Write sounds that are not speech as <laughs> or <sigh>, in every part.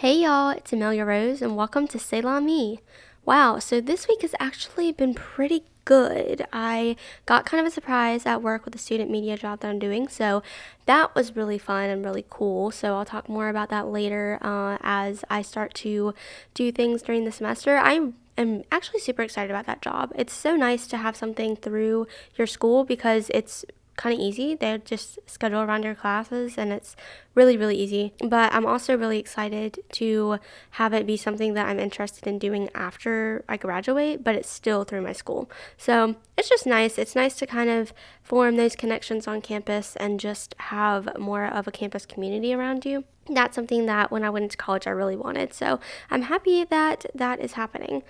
Hey y'all, it's Amelia Rose and welcome to C'est La Me. Wow, so this week has actually been pretty good. I got kind of a surprise at work with the student media job that I'm doing, so that was really fun and really cool. So I'll talk more about that later uh, as I start to do things during the semester. I am actually super excited about that job. It's so nice to have something through your school because it's kind of easy. They just schedule around your classes and it's really, really easy. But I'm also really excited to have it be something that I'm interested in doing after I graduate, but it's still through my school. So it's just nice. It's nice to kind of form those connections on campus and just have more of a campus community around you that's something that when I went into college I really wanted. So I'm happy that that is happening.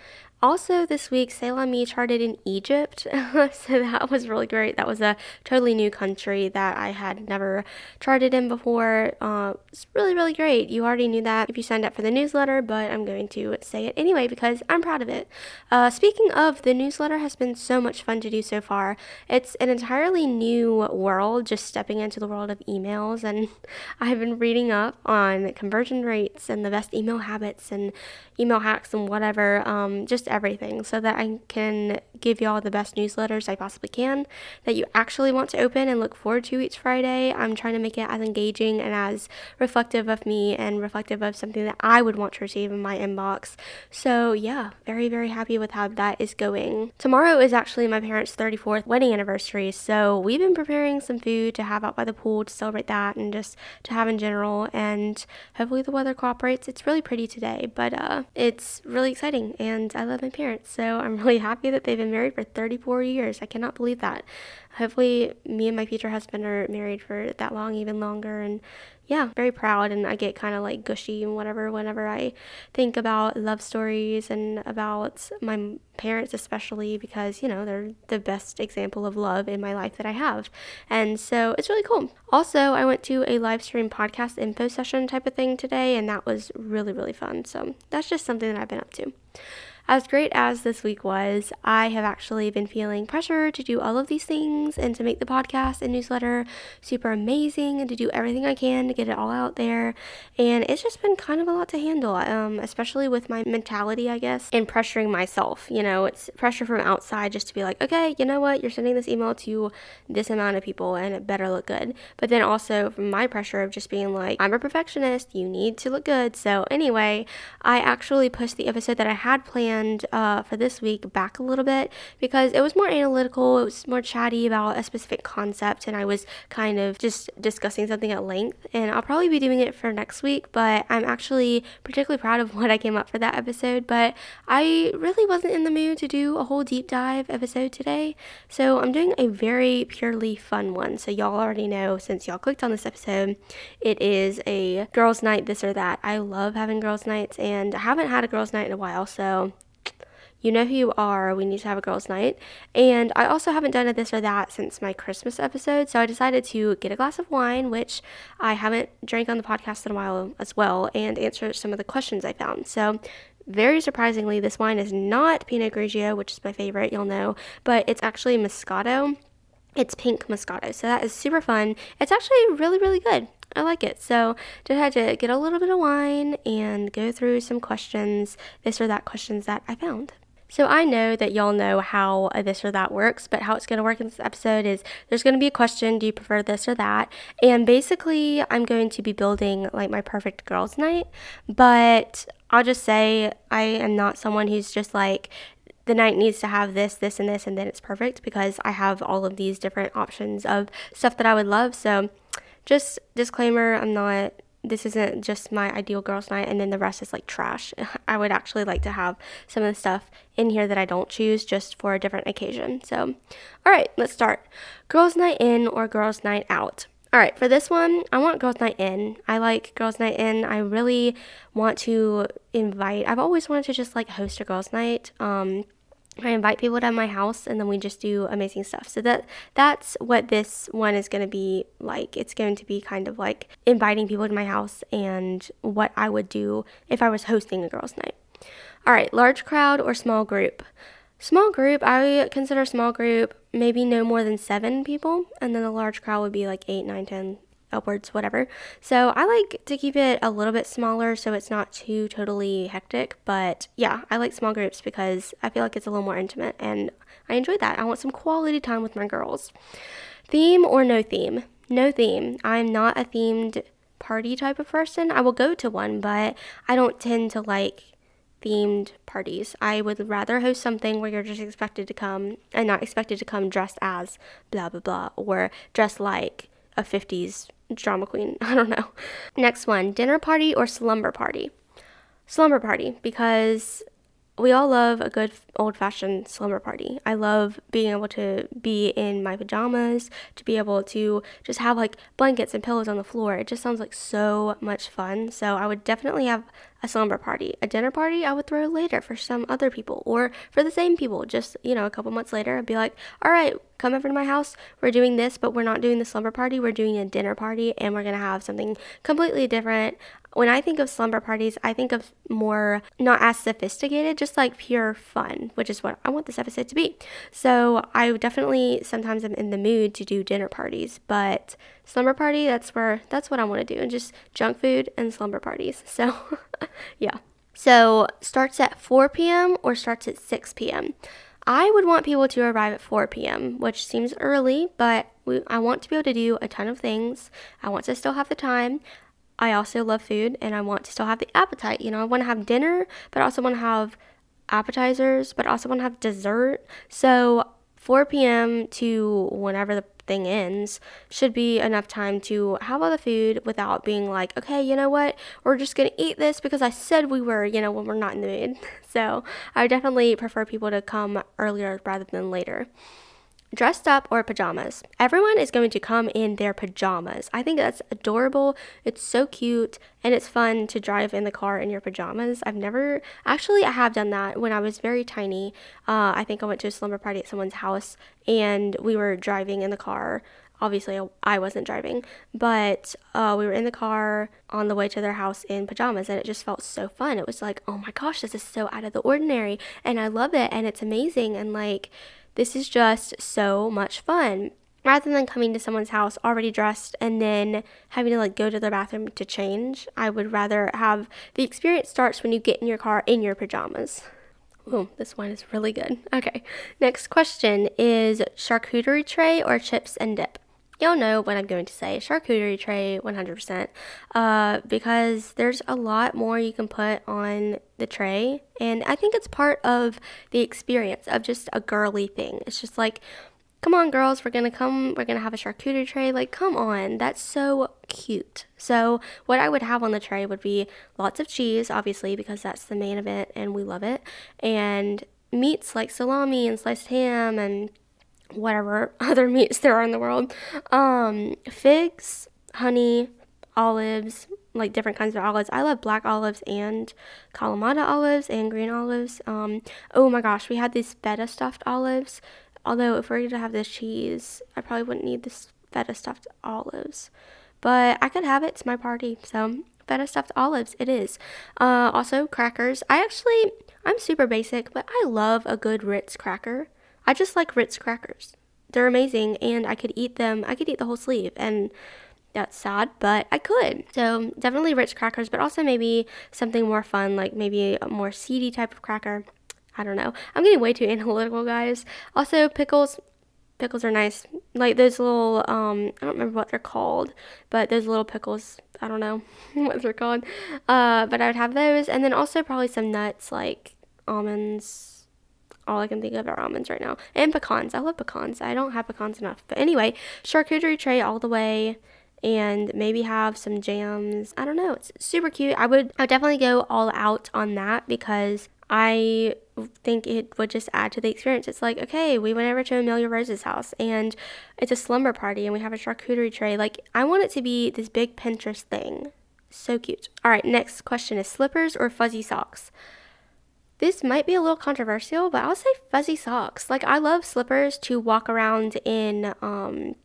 Also, this week, C'est La Me charted in Egypt. <laughs> so that was really great. That was a totally new country that I had never charted in before. Uh, it's really, really great. You already knew that if you signed up for the newsletter, but I'm going to say it anyway because I'm proud of it. Uh, speaking of, the newsletter has been so much fun to do so far. It's an entirely new world, just stepping into the world of emails. And <laughs> I've been reading up on conversion rates and the best email habits and email hacks and whatever. Um, just everything so that I can give y'all the best newsletters I possibly can that you actually want to open and look forward to each Friday. I'm trying to make it as engaging and as reflective of me and reflective of something that I would want to receive in my inbox. So, yeah, very, very happy with how that is going. Tomorrow is actually my parents' 34th wedding anniversary, so we've been preparing some food to have out by the pool to celebrate that and just to have in general. And hopefully, the weather cooperates. It's really pretty today, but uh, it's really exciting, and I love my parents. So I'm <laughs> really happy that they've been married for 34 years. I cannot believe that. Hopefully, me and my future husband are married for that long, even longer. And yeah, very proud. And I get kind of like gushy and whatever whenever I think about love stories and about my parents, especially because, you know, they're the best example of love in my life that I have. And so it's really cool. Also, I went to a live stream podcast info session type of thing today, and that was really, really fun. So that's just something that I've been up to. As great as this week was, I have actually been feeling pressure to do all of these things and to make the podcast and newsletter super amazing and to do everything I can to get it all out there. And it's just been kind of a lot to handle, um, especially with my mentality, I guess, and pressuring myself. You know, it's pressure from outside just to be like, okay, you know what, you're sending this email to this amount of people and it better look good. But then also from my pressure of just being like, I'm a perfectionist, you need to look good. So, anyway, I actually pushed the episode that I had planned uh, for this week back a little bit because it was more analytical, it was more chatty about a specific concept, and I was kind of just discussing something at length. And I'll probably be doing it for next week, but I'm actually particularly proud of <laughs> what I came up for that episode. But I really wasn't in the mood to do a whole deep dive episode today, so I'm doing a very purely fun one. So, y'all already know since y'all clicked on this episode, it is a girls' night, this or that. I love having girls' nights, and I haven't had a girls' night in a while, so you know who you are. We need to have a girls' night. And I also haven't done a this or that since my Christmas episode. So I decided to get a glass of wine, which I haven't drank on the podcast in a while as well, and answer some of the questions I found. So very surprisingly, this wine is not Pinot Grigio, which is my favorite, you'll know, but it's actually Moscato. It's pink Moscato. So that is super fun. It's actually really, really good. I like it. So just had to get a little bit of wine and go through some questions, this or that questions that I found. So I know that y'all know how this or that works, but how it's going to work in this episode is there's going to be a question, do you prefer this or that? And basically, I'm going to be building like my perfect girls' night, but I'll just say I am not someone who's just like the night needs to have this, this, and this, and then it's perfect because I have all of these different options of stuff that I would love. So, just disclaimer, I'm not this isn't just my ideal girls' night and then the rest is like trash. <laughs> I would actually like to have some of the stuff in here that I don't choose just for a different occasion. So, all right, let's start. Girls' night in or girls' night out? All right, for this one, I want girls' night in. I like girls' night in. I really want to invite, I've always wanted to just like host a girls' night. Um, I invite people to my house and then we just do amazing stuff. So that that's what this one is going to be like. It's going to be kind of like inviting people to my house and what I would do if I was hosting a girls' night. All right, large crowd or small group? Small group, I consider small group maybe no more than seven people, and then a large crowd would be like eight, nine, ten, upwards, whatever. So I like to keep it a little bit smaller so it's not too totally hectic. But yeah, I like small groups because I feel like it's a little more intimate and I enjoy that. I want some quality time with my girls. Theme or no theme? No theme. I'm not a themed party type of person. I will go to one, but I don't tend to like themed parties. I would rather host something where you're just expected to come and not expected to come dressed as blah blah blah or dressed like a 50s drama queen. <laughs> I don't know. Next one dinner party or slumber party? Slumber party because we all love a good old fashioned slumber party. I love being able to be in my pajamas, to be able to just have like blankets and pillows on the floor. It just sounds like so much fun. So I would definitely have a slumber party. A dinner party I would throw later for some other people or for the same people. Just, you know, a couple months later, I'd be like, all right, come over to my house. We're doing this, but we're not doing the slumber party. We're doing a dinner party and we're going to have something completely different. When I think of slumber parties, I think of more not as sophisticated, just like pure fun, which is what I want this episode to be. So I definitely sometimes am in the mood to do dinner parties, but slumber party, that's where that's what I want to do, and just junk food and slumber parties. <laughs> So yeah. So starts at 4 p.m. or starts at 6 p.m. I would want people to arrive at 4 p.m., which seems early, but we, I want to be able to do a ton of things. I want to still have the time. I also love food and I want to still have the appetite. You know, I want to have dinner, but I also want to have appetizers, but I also want to have dessert. So 4 p.m. to whenever the thing ends should be enough time to have all the food without being like, okay, you know what, we're just gonna eat this because I said we were, you know, when we're not in the mood. <laughs> So I definitely prefer people to come earlier rather than later dressed up or pajamas. Everyone is going to come in their pajamas. I think that's adorable. It's so cute and it's fun to drive in the car in your pajamas. I've never actually I have done that when I was very tiny. Uh, I think I went to a slumber party at someone's house and we were driving in the car. Obviously, I wasn't driving, but uh, we were in the car on the way to their house in pajamas, and it just felt so fun. It was like, oh my gosh, this is so out of the ordinary, and I love it, and it's amazing, and like, this is just so much fun. Rather than coming to someone's house already dressed and then having to like go to the bathroom to change, I would rather have the experience starts when you get in your car in your pajamas. Oh, this wine is really good. Okay, next question is charcuterie tray or chips and dip? Y'all know what I'm going to say. Charcuterie tray, 100%. Uh, because there's a lot more you can put on the tray. And I think it's part of the experience of just a girly thing. It's just like, come on, girls, we're gonna come, we're gonna have a charcuterie tray. Like, come on, that's so cute. So, what I would have on the tray would be lots of cheese, obviously, because that's the main event and we love it. And meats like salami and sliced ham and whatever <laughs> other meats there are in the world. Um, figs, honey, olives, like different kinds of olives. I love black olives and Kalamata olives and green olives. Um, oh my gosh, we had these feta stuffed olives. Although if we are going to have this cheese, I probably wouldn't need this feta stuffed olives. But I could have it. It's my party. So feta stuffed olives, it is. Uh, also crackers. I actually, I'm super basic, but I love a good Ritz cracker. I just like Ritz crackers. They're amazing and I could eat them. I could eat the whole sleeve and that's sad, but I could. So definitely Ritz crackers, but also maybe something more fun, like maybe a more seedy type of cracker. I don't know. I'm getting way too <laughs> analytical, guys. Also, pickles. Pickles are nice. Like those little, um, I don't remember what they're called, but those little pickles, I don't know <laughs> what they're called. Uh, but I would have those. And then also probably some nuts like almonds, all I can think of are almonds right now. And pecans. I love pecans. I don't have pecans enough. But anyway, charcuterie tray all the way and maybe have some jams. I don't know. It's super cute. I would I would definitely go all out on that because I think it would just add to the experience. It's like, okay, we went over to Amelia Rose's house and it's a slumber party and we have a charcuterie tray. Like, I want it to be this big Pinterest thing. So cute. All right, next question is slippers or fuzzy socks? This might be a little controversial, but I'll say fuzzy socks. Like I love slippers to walk around in um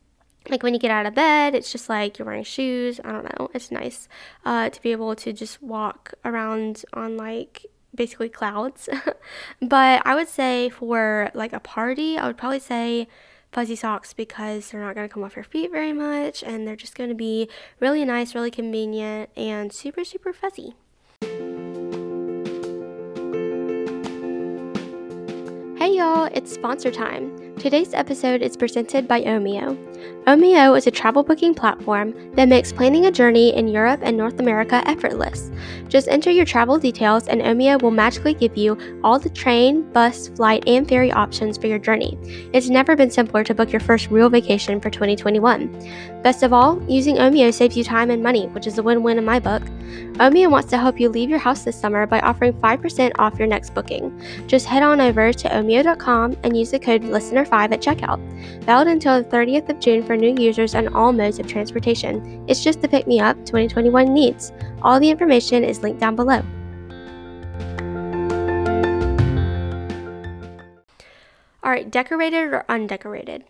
like when you get out of bed, it's just like you're wearing shoes. I don't know. It's nice uh, to be able to just walk around on like basically clouds. <laughs> but I would say for like a party, I would probably say fuzzy socks because they're not going to come off your feet very much and they're just going to be really nice, really convenient, and super, super fuzzy. Y'all, it's sponsor time. Today's episode is presented by Omio. Omio is a travel booking platform that makes planning a journey in Europe and North America effortless. Just enter your travel details, and Omio will magically give you all the train, bus, flight, and ferry options for your journey. It's never been simpler to book your first real vacation for 2021. Best of all, using Omio saves you time and money, which is a win win in my book. Omio wants to help you leave your house this summer by offering 5% off your next booking. Just head on over to omio.com and use the code LISTENER5 at checkout. Valid until the 30th of June for new users on all modes of transportation. It's just the pick me up 2021 needs. All the information is linked down below. Alright, decorated or undecorated?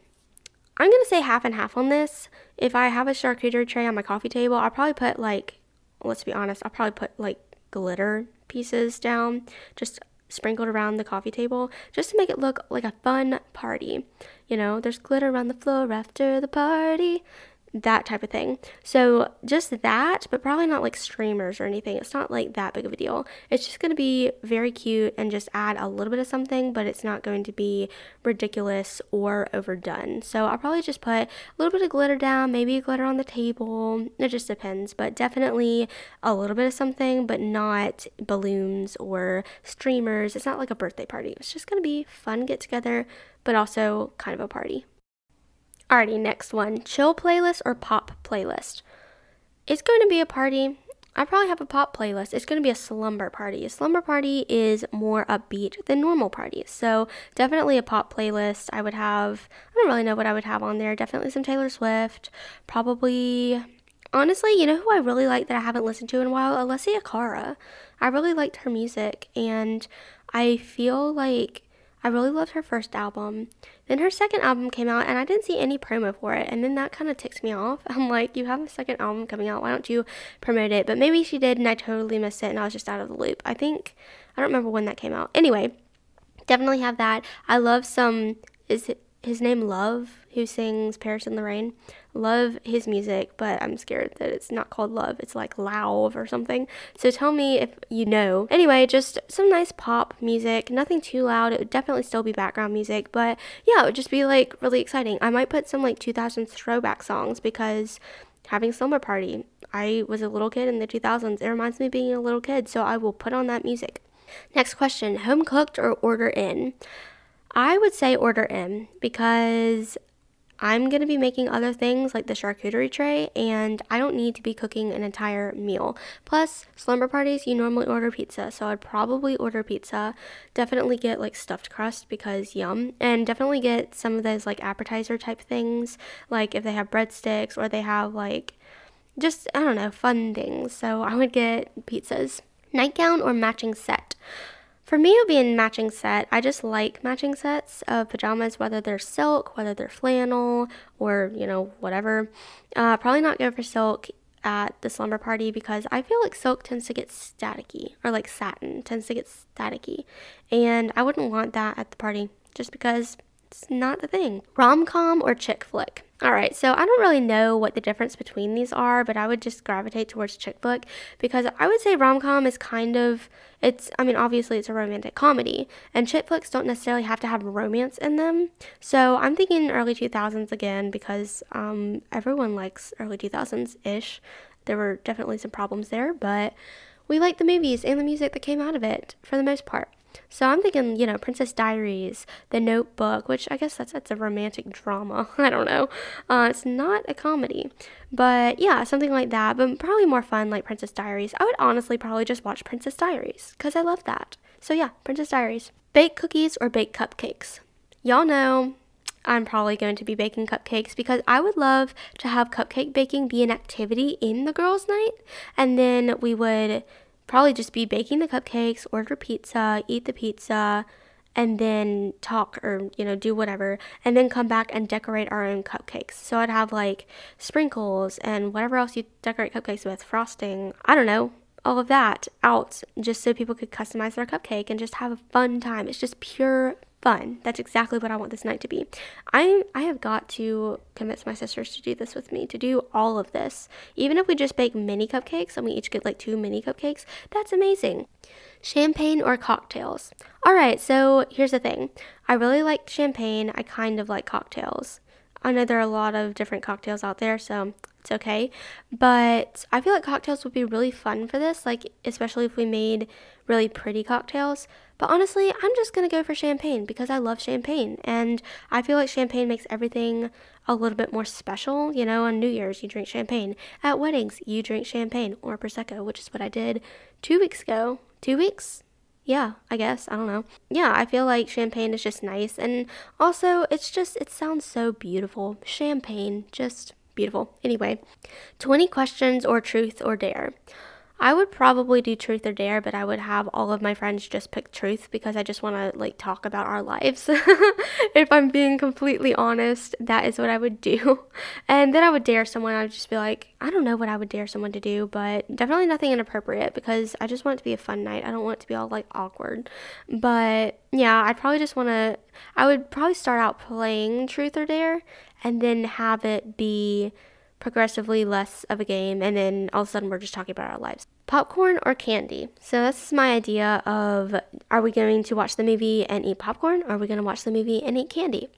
I'm gonna say half and half on this. If I have a charcuterie tray on my coffee table, I'll probably put like let's be honest, I'll probably put like glitter pieces down, just sprinkled around the coffee table, just to make it look like a fun party. You know, there's glitter around the floor after the party that type of thing. So just that, but probably not like streamers or anything. It's not like that big of a deal. It's just going to be very cute and just add a little bit of something, but it's not going to be ridiculous or overdone. So I'll probably just put a little bit of glitter down, maybe glitter on the table. It just depends, but definitely a little bit of something, but not balloons or streamers. It's not like a birthday party. It's just going to be fun get together, but also kind of a party. Alrighty, next one. Chill playlist or pop playlist? It's going to be a party. I probably have a pop playlist. It's going to be a slumber party. A slumber party is more upbeat than normal parties. So, definitely a pop playlist. I would have, I don't really know what I would have on there. Definitely some Taylor Swift. Probably, honestly, you know who I really like that I haven't listened to in a while? Alessia Cara. I really liked her music, and I feel like I really loved her first album. Then her second album came out, and I didn't see any promo for it. And then that kind of ticks me off. <laughs> I'm like, you have a second album coming out. Why don't you promote it? But maybe she did, and I totally missed it, and I was just out of the loop. I think, I don't remember when that came out. Anyway, definitely have that. I love some, is it his name Love, who sings Paris in the Rain. Love his music, but I'm scared that it's not called Love. It's like Lauv or something. So tell me if you know. Anyway, just some nice pop music. Nothing too loud. It would definitely still be background music, but yeah, it would just be like really exciting. I might put some like 2000s throwback songs because having slumber party. I was a little kid in the 2000s. It reminds me of being a little kid, so I will put on that music. Next question, home cooked or order in? I would say order in because I'm going to be making other things like the charcuterie tray, and I don't need to be cooking an entire meal. Plus, slumber parties, you normally order pizza, so I'd probably order pizza. Definitely get like stuffed crust because yum, and definitely get some of those like appetizer type things, like if they have breadsticks or they have like just, I don't know, fun things. So I would get pizzas. Nightgown or matching set? For me, it would be a matching set. I just like matching sets of pajamas, whether they're silk, whether they're flannel, or, you know, whatever. Uh, probably not go for silk at the slumber party because I feel like silk tends to get staticky, or like satin tends to get staticky. And I wouldn't want that at the party just because it's not the thing. Rom com or chick flick? All right, so I don't really know what the difference between these are, but I would just gravitate towards chick flick because I would say rom com is kind of it's I mean obviously it's a romantic comedy and chick flicks don't necessarily have to have romance in them. So I'm thinking early 2000s again because um, everyone likes early 2000s ish. There were definitely some problems there, but we like the movies and the music that came out of it for the most part. So I'm thinking, you know, Princess Diaries, The Notebook, which I guess that's that's a romantic drama. <laughs> I don't know. Uh, it's not a comedy, but yeah, something like that. But probably more fun, like Princess Diaries. I would honestly probably just watch Princess Diaries because I love that. So yeah, Princess Diaries. Bake cookies or bake cupcakes? Y'all know I'm probably going to be baking cupcakes because I would love to have cupcake baking be an activity in the girls' night, and then we would probably just be baking the cupcakes, order pizza, eat the pizza, and then talk or you know do whatever and then come back and decorate our own cupcakes. So i'd have like sprinkles and whatever else you decorate cupcakes with frosting i don't know all of that out just so people could customize their cupcake and just have a fun time. It's just pure fun. That's exactly what I want this night to be. I I have got to convince my sisters to do this with me, to do all of this. Even if we just bake mini cupcakes and we each get like two mini cupcakes, that's amazing. Champagne or cocktails? All right, so here's the thing. I really like champagne. I kind of like cocktails. I know there are a lot of different cocktails out there, so it's okay. But I feel like cocktails would be really fun for this, like especially if we made really pretty cocktails. But honestly, I'm just gonna go for champagne because I love champagne, and I feel like champagne makes everything a little bit more special. You know, on New Year's you drink champagne, at weddings you drink champagne or prosecco, which is what I did two weeks ago. Two weeks? yeah, I guess. I don't know. Yeah, I feel like champagne is just nice. And also, it's just, it sounds so beautiful. Champagne, just beautiful. Anyway, 20 questions or truth or dare. I would probably do truth or dare, but I would have all of my friends just pick truth because I just want to like talk about our lives. <laughs> if I'm being completely honest, that is what I would do. <laughs> And then I would dare someone. I would just be like, I don't know what I would dare someone to do, but definitely nothing inappropriate because I just want it to be a fun night. I don't want it to be all like awkward. But yeah, I'd probably just want to, I would probably start out playing truth or dare and then have it be progressively less of a game, and then all of a sudden we're just talking about our lives. Popcorn or candy? So, this is my idea of are we going to watch the movie and eat popcorn, or are we going to watch the movie and eat candy?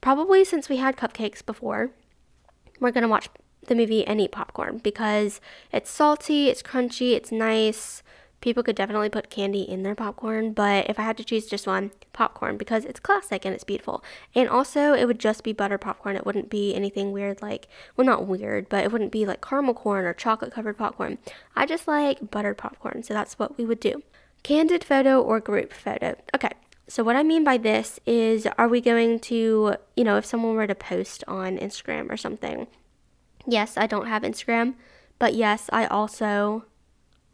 Probably since we had cupcakes before, we're going to watch the movie and eat popcorn because it's salty, it's crunchy, it's nice, People could definitely put candy in their popcorn, but if I had to choose just one, popcorn because it's classic and it's beautiful. And also, it would just be butter popcorn. It wouldn't be anything weird like, well, not weird, but it wouldn't be like caramel corn or chocolate covered popcorn. I just like buttered popcorn, so that's what we would do. Candid photo or group photo? Okay, so, what I mean by this is, are we going to, you know, if someone were to post on Instagram or something? Yes, I don't have Instagram, but yes, I also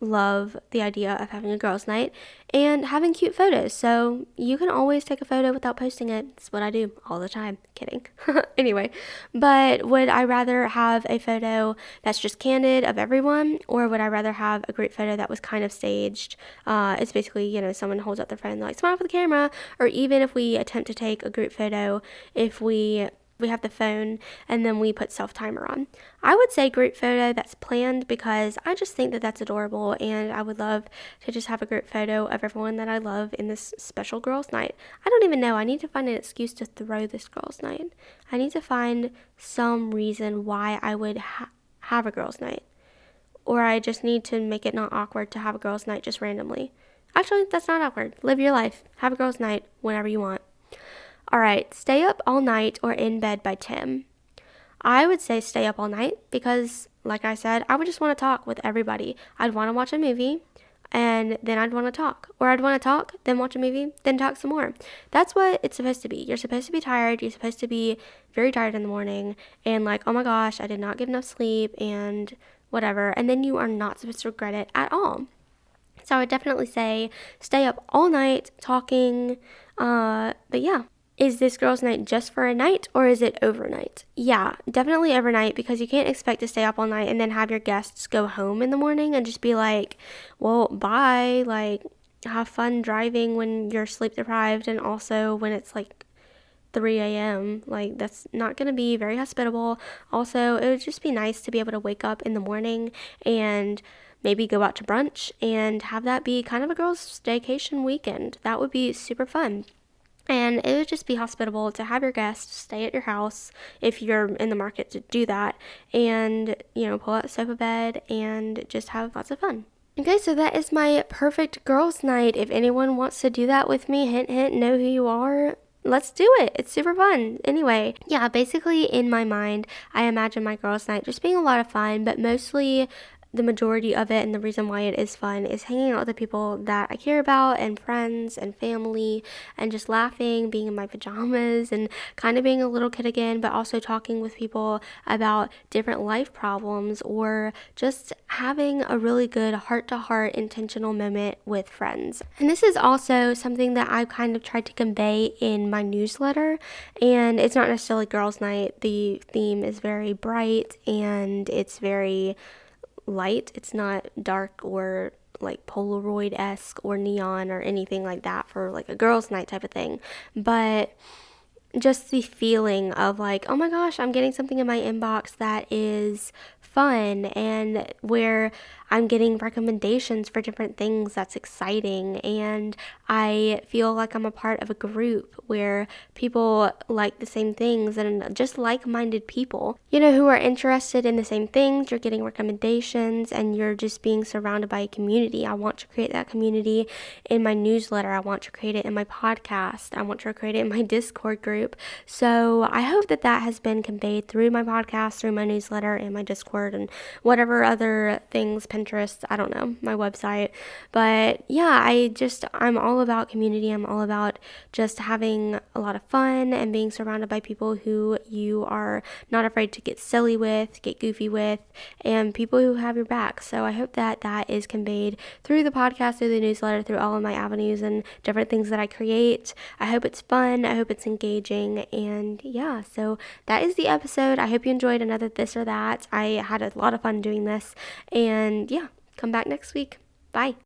love the idea of having a girls' night and having cute photos. So you can always take a photo without posting it. It's what I do all the time. Kidding. <laughs> anyway, but would I rather have a photo that's just candid of everyone, or would I rather have a group photo that was kind of staged? Uh, it's basically, you know, someone holds up their phone, like smile for the camera, or even if we attempt to take a group photo, if we we have the phone and then we put self timer on. I would say group photo that's planned because I just think that that's adorable and I would love to just have a group photo of everyone that I love in this special girls' night. I don't even know. I need to find an excuse to throw this girls' night. I need to find some reason why I would ha- have a girls' night. Or I just need to make it not awkward to have a girls' night just randomly. Actually, that's not awkward. Live your life. Have a girls' night whenever you want. All right, stay up all night or in bed by 10. I would say stay up all night because, like I said, I would just want to talk with everybody. I'd want to watch a movie and then I'd want to talk. Or I'd want to talk, then watch a movie, then talk some more. That's what it's supposed to be. You're supposed to be tired. You're supposed to be very tired in the morning and like, oh my gosh, I did not get enough sleep and whatever. And then you are not supposed to regret it at all. So I would definitely say stay up all night talking. Uh, but yeah, is this girls' night just for a night or is it overnight? Yeah, definitely overnight because you can't expect to stay up all night and then have your guests go home in the morning and just be like, well, bye. Like, have fun driving when you're sleep deprived and also when it's like 3 a.m. Like, that's not going to be very hospitable. Also, it would just be nice to be able to wake up in the morning and maybe go out to brunch and have that be kind of a girls' staycation weekend. That would be super fun. And it would just be hospitable to have your guests stay at your house if you're in the market to do that and, you know, pull out sofa bed and just have lots of fun. Okay, so that is my perfect girls' night. If anyone wants to do that with me, hint, hint, know who you are, let's do it. It's super fun. Anyway, yeah, basically in my mind, I imagine my girls' night just being a lot of fun, but mostly the majority of it and the reason why it is fun is hanging out with the people that I care about and friends and family and just laughing, being in my <laughs> pajamas and kind of being a little kid again, but also talking with people about different life problems or just having a really good heart to heart intentional moment with friends. And this is also something that I've kind of tried to convey in my newsletter. And it's not necessarily girls' night, the theme is very bright and it's very light. It's not dark or like Polaroid esque or neon or anything like that for like a girls' night type of thing. But just the feeling of like, oh my gosh, I'm getting something in my inbox that is fun and where I'm getting recommendations for different things that's exciting and I feel like I'm a part of a group where people like the same things and just like-minded people you know who are interested in the same things. You're getting recommendations and you're just being surrounded by a community. I want to create that community in my newsletter. I want to create it in my podcast. I want to create it in my <laughs> discord group. So I hope that that has been conveyed through my podcast through my newsletter and my discord and whatever other things Pinterest, I don't know, my website. But yeah, I just, I'm all about community. I'm all about just having a lot of fun and being surrounded by people who you are not afraid to get silly with, get goofy with, and people who have your back. So I hope that that is conveyed through the podcast, through the newsletter, through all of my avenues and different things that I create. I hope it's fun. I hope it's engaging. And yeah, so that is the episode. I hope you enjoyed another this or that. I had a lot of fun doing this. And yeah, come back next week. Bye.